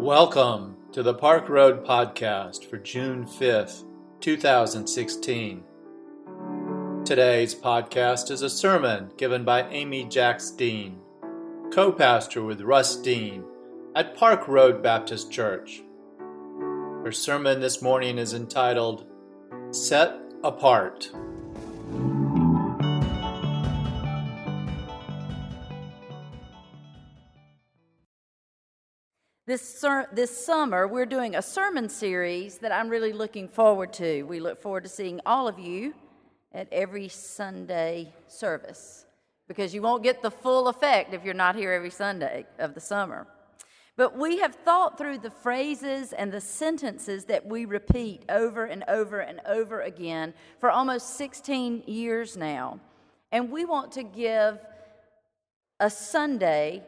Welcome to the Park Road Podcast for June 5th, 2016. Today's podcast is a sermon given by Amy Jacks Dean, co pastor with Russ Dean at Park Road Baptist Church. Her sermon this morning is entitled Set Apart. This, ser- this summer, we're doing a sermon series that I'm really looking forward to. We look forward to seeing all of you at every Sunday service because you won't get the full effect if you're not here every Sunday of the summer. But we have thought through the phrases and the sentences that we repeat over and over and over again for almost 16 years now. And we want to give a Sunday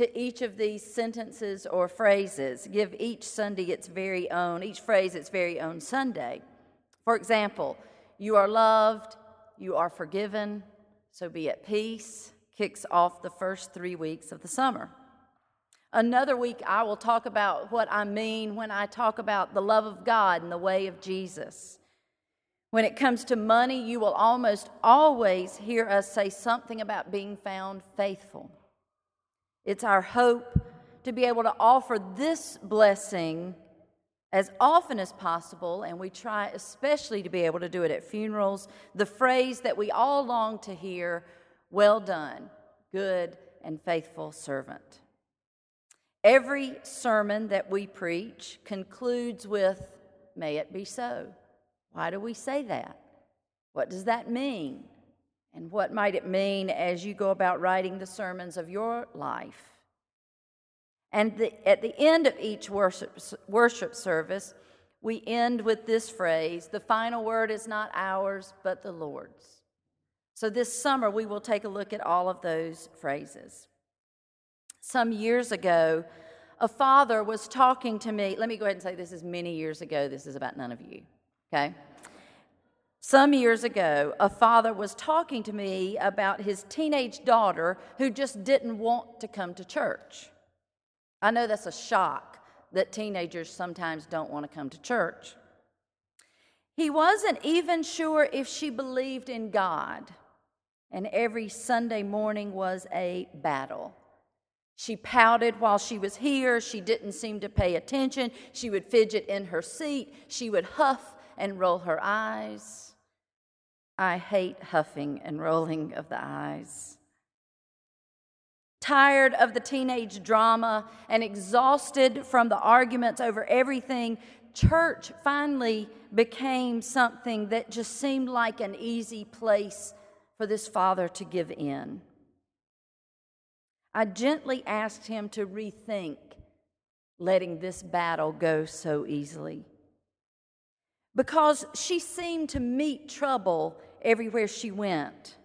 to each of these sentences or phrases. Give each Sunday its very own, each phrase its very own Sunday. For example, you are loved, you are forgiven, so be at peace, kicks off the first three weeks of the summer. Another week, I will talk about what I mean when I talk about the love of God and the way of Jesus. When it comes to money, you will almost always hear us say something about being found faithful. It's our hope to be able to offer this blessing as often as possible, and we try especially to be able to do it at funerals. The phrase that we all long to hear well done, good and faithful servant. Every sermon that we preach concludes with, May it be so. Why do we say that? What does that mean? And what might it mean as you go about writing the sermons of your life? And the, at the end of each worship, worship service, we end with this phrase the final word is not ours, but the Lord's. So this summer, we will take a look at all of those phrases. Some years ago, a father was talking to me. Let me go ahead and say this is many years ago. This is about none of you, okay? Some years ago, a father was talking to me about his teenage daughter who just didn't want to come to church. I know that's a shock that teenagers sometimes don't want to come to church. He wasn't even sure if she believed in God, and every Sunday morning was a battle. She pouted while she was here. She didn't seem to pay attention. She would fidget in her seat. She would huff and roll her eyes. I hate huffing and rolling of the eyes. Tired of the teenage drama and exhausted from the arguments over everything, church finally became something that just seemed like an easy place for this father to give in. I gently asked him to rethink letting this battle go so easily. Because she seemed to meet trouble everywhere she went.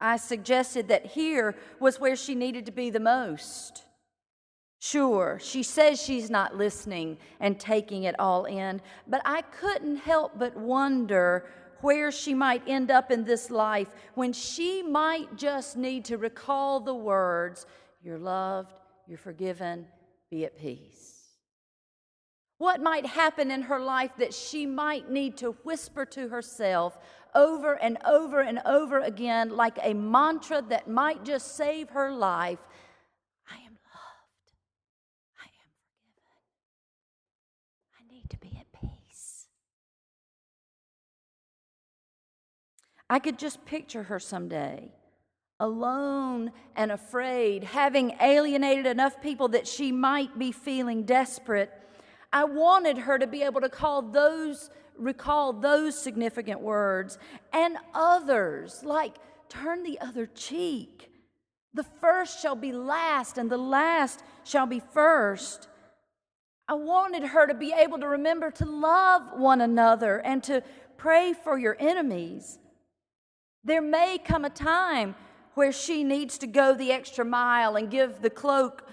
I suggested that here was where she needed to be the most. Sure, she says she's not listening and taking it all in, but I couldn't help but wonder where she might end up in this life when she might just need to recall the words, You're loved, you're forgiven, be at peace. What might happen in her life that she might need to whisper to herself over and over and over again, like a mantra that might just save her life I am loved. I am forgiven. I need to be at peace. I could just picture her someday alone and afraid, having alienated enough people that she might be feeling desperate I wanted her to be able to call those, recall those significant words and others, like turn the other cheek. The first shall be last, and the last shall be first. I wanted her to be able to remember to love one another and to pray for your enemies. There may come a time where she needs to go the extra mile and give the cloak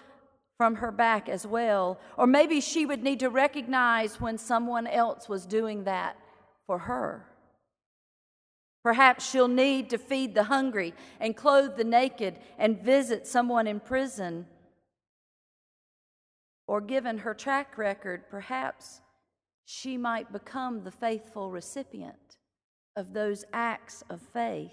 from her back as well. Or maybe she would need to recognize when someone else was doing that for her. Perhaps she'll need to feed the hungry and clothe the naked and visit someone in prison. or given her track record, perhaps she might become the faithful recipient of those acts of faith.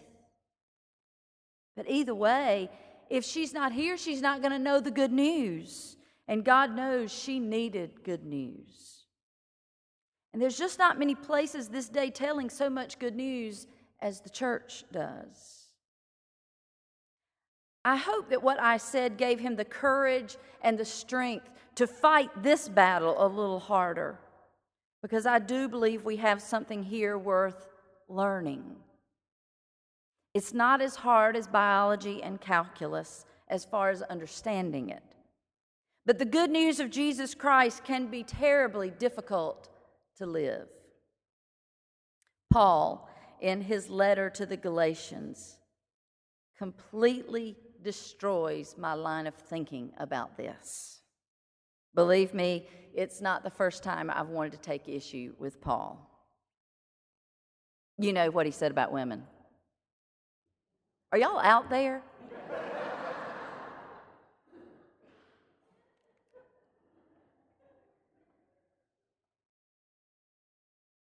But either way, if she's not here, she's not going to know the good news. And God knows she needed good news. And there's just not many places this day telling so much good news as the church does. I hope that what I said gave him the courage and the strength to fight this battle a little harder because I do believe we have something here worth learning. It's not as hard as biology and calculus as far as understanding it. But the good news of Jesus Christ can be terribly difficult to live. Paul, in his letter to the Galatians, completely destroys my line of thinking about this. Believe me, it's not the first time I've wanted to take issue with Paul. You know what he said about women. Are y'all out there?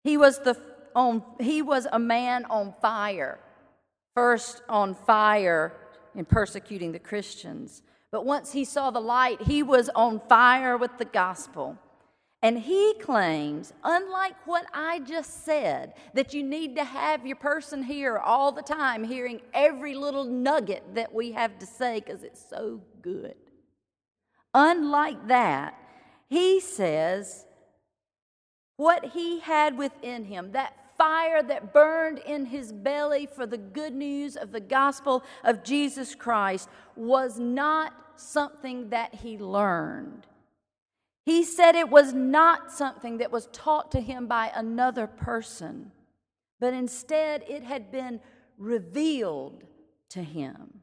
he was the on he was a man on fire. First on fire in persecuting the Christians. But once he saw the light, he was on fire with the gospel. And he claims, unlike what I just said, that you need to have your person here all the time, hearing every little nugget that we have to say because it's so good. Unlike that, he says what he had within him, that fire that burned in his belly for the good news of the gospel of Jesus Christ was not something that he learned. He said it was not something that was taught to him by another person, but instead it had been revealed to him.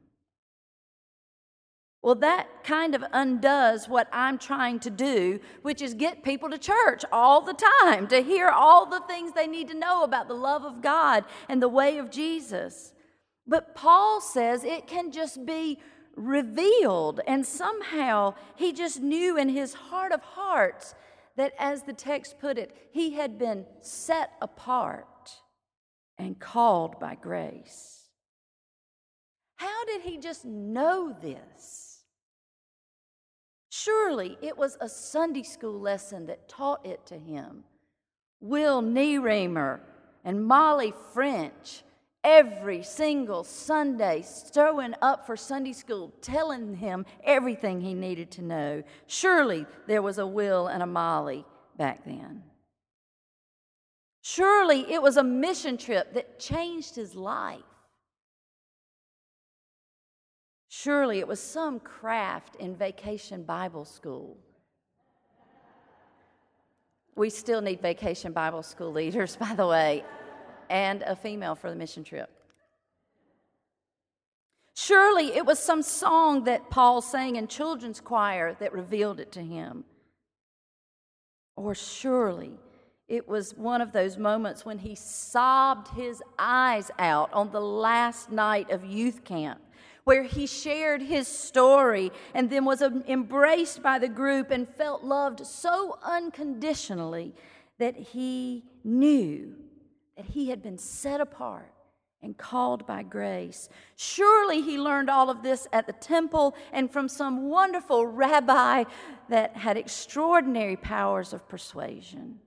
Well, that kind of undoes what I'm trying to do, which is get people to church all the time to hear all the things they need to know about the love of God and the way of Jesus. But Paul says it can just be revealed, and somehow he just knew in his heart of hearts that, as the text put it, he had been set apart and called by grace. How did he just know this? Surely it was a Sunday school lesson that taught it to him. Will Nieremer and Molly French every single Sunday showing up for Sunday school, telling him everything he needed to know. Surely there was a Will and a Molly back then. Surely it was a mission trip that changed his life. Surely it was some craft in vacation Bible school. We still need vacation Bible school leaders, by the way, and a female for the mission trip. Surely it was some song that Paul sang in children's choir that revealed it to him. Or surely it was one of those moments when he sobbed his eyes out on the last night of youth camp where he shared his story and then was embraced by the group and felt loved so unconditionally that he knew that he had been set apart and called by grace. Surely he learned all of this at the temple and from some wonderful rabbi that had extraordinary powers of persuasion.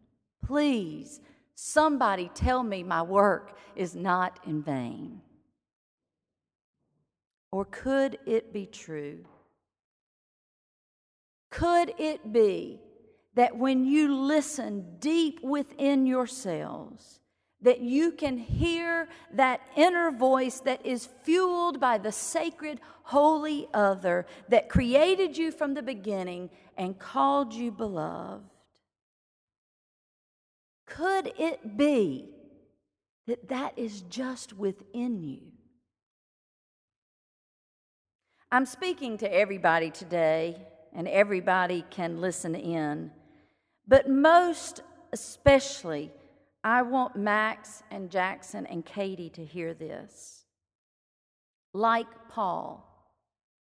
Please, somebody tell me my work is not in vain. Or could it be true? Could it be that when you listen deep within yourselves, that you can hear that inner voice that is fueled by the sacred, holy other that created you from the beginning and called you beloved? Could it be that that is just within you? I'm speaking to everybody today, and everybody can listen in. But most especially, I want Max and Jackson and Katie to hear this. Like Paul,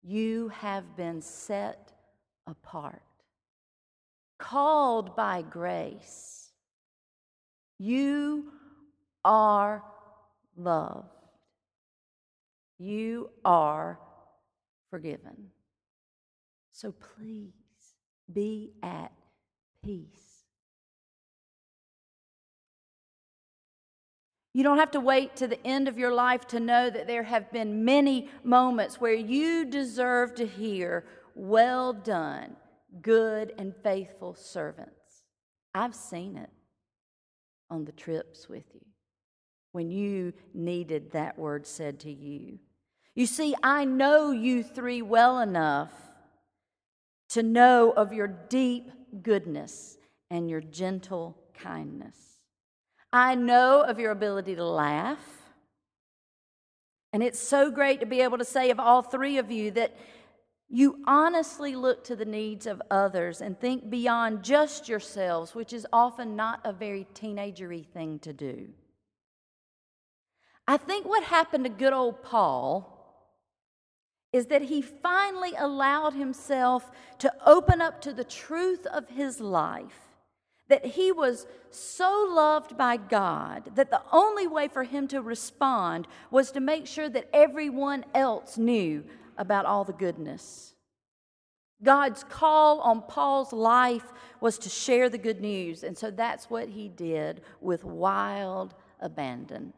you have been set apart. called by grace. You are loved. You are forgiven. So please be at peace. You don't have to wait to the end of your life to know that there have been many moments where you deserve to hear, Well done, good and faithful servants. I've seen it on the trips with you when you needed that word said to you. You see, I know you three well enough to know of your deep goodness and your gentle kindness. I know of your ability to laugh. And it's so great to be able to say of all three of you that you honestly look to the needs of others and think beyond just yourselves, which is often not a very teenagery thing to do. I think what happened to good old Paul is that he finally allowed himself to open up to the truth of his life that he was so loved by God that the only way for him to respond was to make sure that everyone else knew about all the goodness. God's call on Paul's life was to share the good news, and so that's what he did with wild abandon.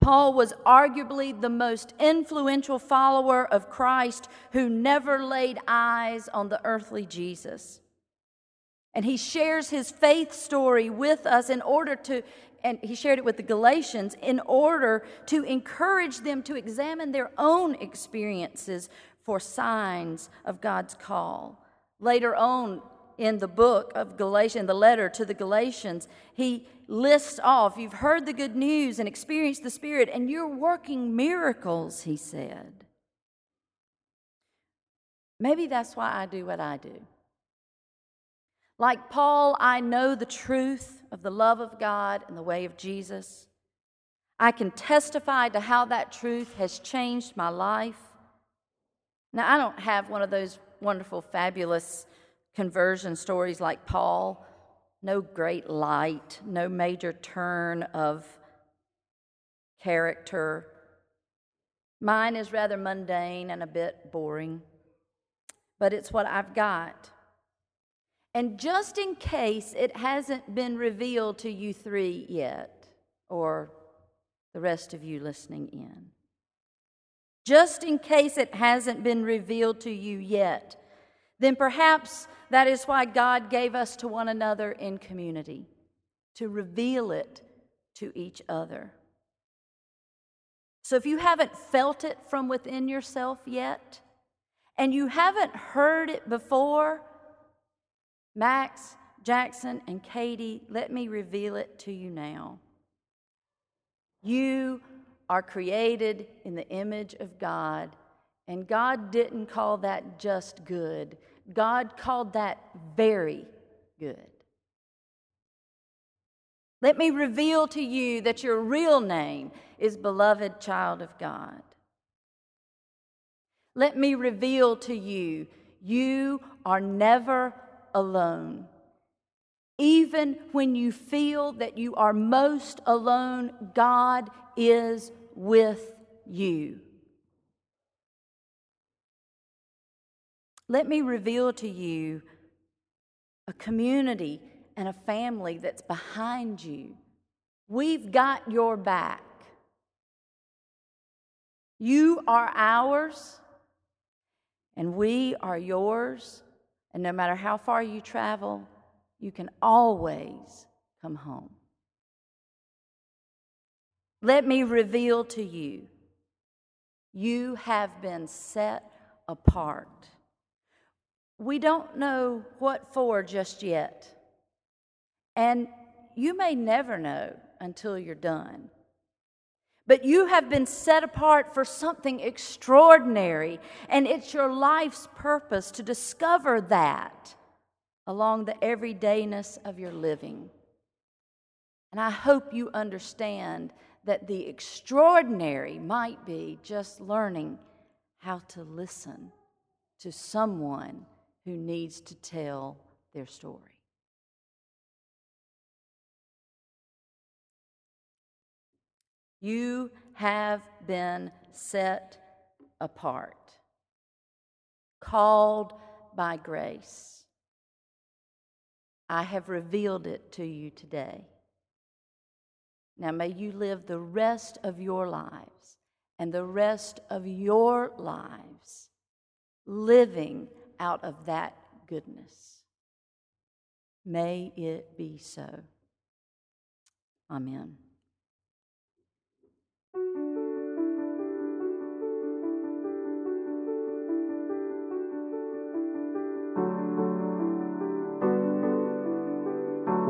Paul was arguably the most influential follower of Christ who never laid eyes on the earthly Jesus. And he shares his faith story with us in order to, and he shared it with the Galatians, in order to encourage them to examine their own experiences for signs of God's call. Later on in the book of Galatians, the letter to the Galatians, he lists off, You've heard the good news and experienced the Spirit, and you're working miracles, he said. Maybe that's why I do what I do. Like Paul, I know the truth of the love of God and the way of Jesus. I can testify to how that truth has changed my life. Now, I don't have one of those wonderful, fabulous conversion stories like Paul. No great light, no major turn of character. Mine is rather mundane and a bit boring, but it's what I've got. And just in case it hasn't been revealed to you three yet, or the rest of you listening in, just in case it hasn't been revealed to you yet, then perhaps that is why God gave us to one another in community, to reveal it to each other. So if you haven't felt it from within yourself yet, and you haven't heard it before, Max, Jackson, and Katie, let me reveal it to you now. You are created in the image of God, and God didn't call that just good, God called that very good. Let me reveal to you that your real name is beloved child of God. Let me reveal to you, you are never alone. Even when you feel that you are most alone, God is with you. Let me reveal to you a community and a family that's behind you. We've got your back. You are ours, and we are yours. And no matter how far you travel, you can always come home. Let me reveal to you you have been set apart. We don't know what for just yet. And you may never know until you're done. But you have been set apart for something extraordinary, and it's your life's purpose to discover that along the everydayness of your living. And I hope you understand that the extraordinary might be just learning how to listen to someone who needs to tell their story. You have been set apart, called by grace. I have revealed it to you today. Now may you live the rest of your lives and the rest of your lives living out of that goodness. May it be so. Amen.